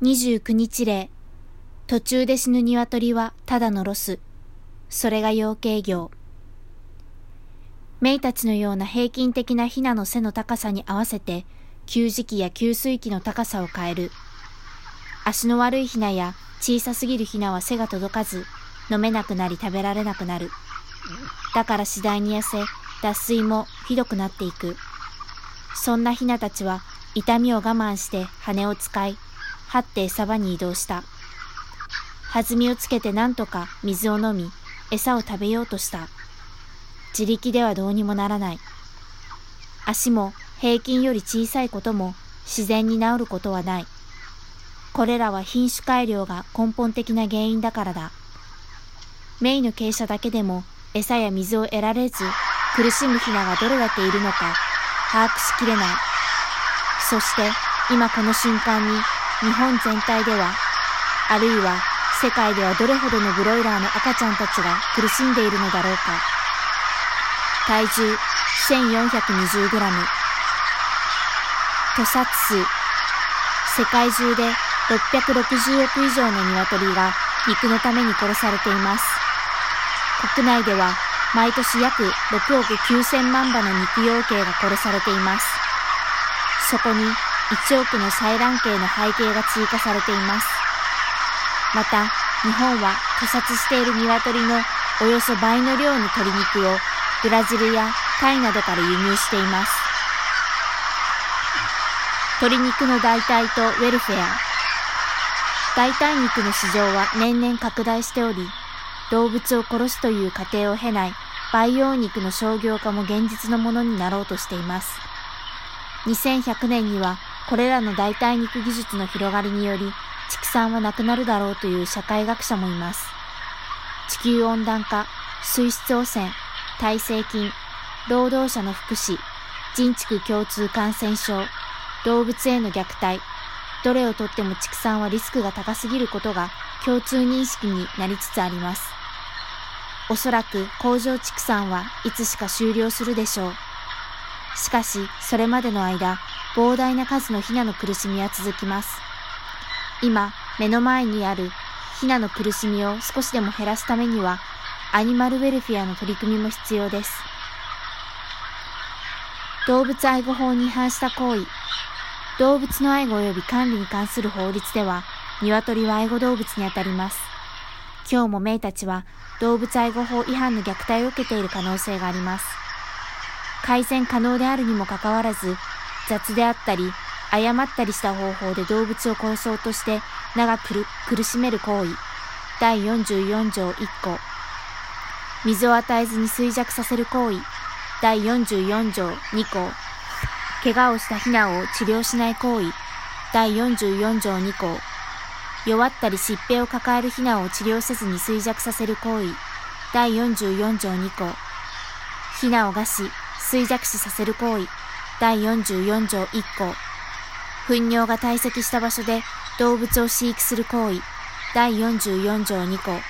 29日例。途中で死ぬ鶏はただのロス。それが養鶏業。メイたちのような平均的なヒナの背の高さに合わせて、給餌器や給水器の高さを変える。足の悪いヒナや小さすぎるヒナは背が届かず、飲めなくなり食べられなくなる。だから次第に痩せ、脱水もひどくなっていく。そんなヒナたちは痛みを我慢して羽を使い、張って餌場に移動した。弾みをつけて何とか水を飲み、餌を食べようとした。自力ではどうにもならない。足も平均より小さいことも自然に治ることはない。これらは品種改良が根本的な原因だからだ。メイの傾斜だけでも餌や水を得られず苦しむヒナがどれだけいるのか把握しきれない。そして今この瞬間に日本全体では、あるいは世界ではどれほどのブロイラーの赤ちゃんたちが苦しんでいるのだろうか。体重 1420g。屠殺数。世界中で660億以上の鶏が肉のために殺されています。国内では毎年約6億9000万羽の肉養鶏が殺されています。そこに1億の採卵系の背景が追加されています。また、日本は屠殺している鶏のおよそ倍の量の鶏肉をブラジルやタイなどから輸入しています。鶏肉の代替とウェルフェア。代替肉の市場は年々拡大しており、動物を殺すという過程を経ない培養肉の商業化も現実のものになろうとしています。2100年にはこれらの代替肉技術の広がりにより、畜産はなくなるだろうという社会学者もいます。地球温暖化、水質汚染、耐性菌、労働者の福祉、人畜共通感染症、動物への虐待、どれをとっても畜産はリスクが高すぎることが共通認識になりつつあります。おそらく工場畜産はいつしか終了するでしょう。しかし、それまでの間、膨大な数のヒナの苦しみは続きます。今、目の前にあるヒナの苦しみを少しでも減らすためには、アニマルウェルフェアの取り組みも必要です。動物愛護法に違反した行為。動物の愛護及び管理に関する法律では、鶏は愛護動物にあたります。今日もメイたちは動物愛護法違反の虐待を受けている可能性があります。改善可能であるにもかかわらず、雑であったり、誤ったりした方法で動物を殺そうとして長く苦しめる行為。第44条1項。水を与えずに衰弱させる行為。第44条2項。怪我をしたヒナを治療しない行為。第44条2項。弱ったり疾病を抱えるヒナを治療せずに衰弱させる行為。第44条2項。ヒナを餓死、衰弱死させる行為。第44条1項。糞尿が堆積した場所で動物を飼育する行為。第44条2項。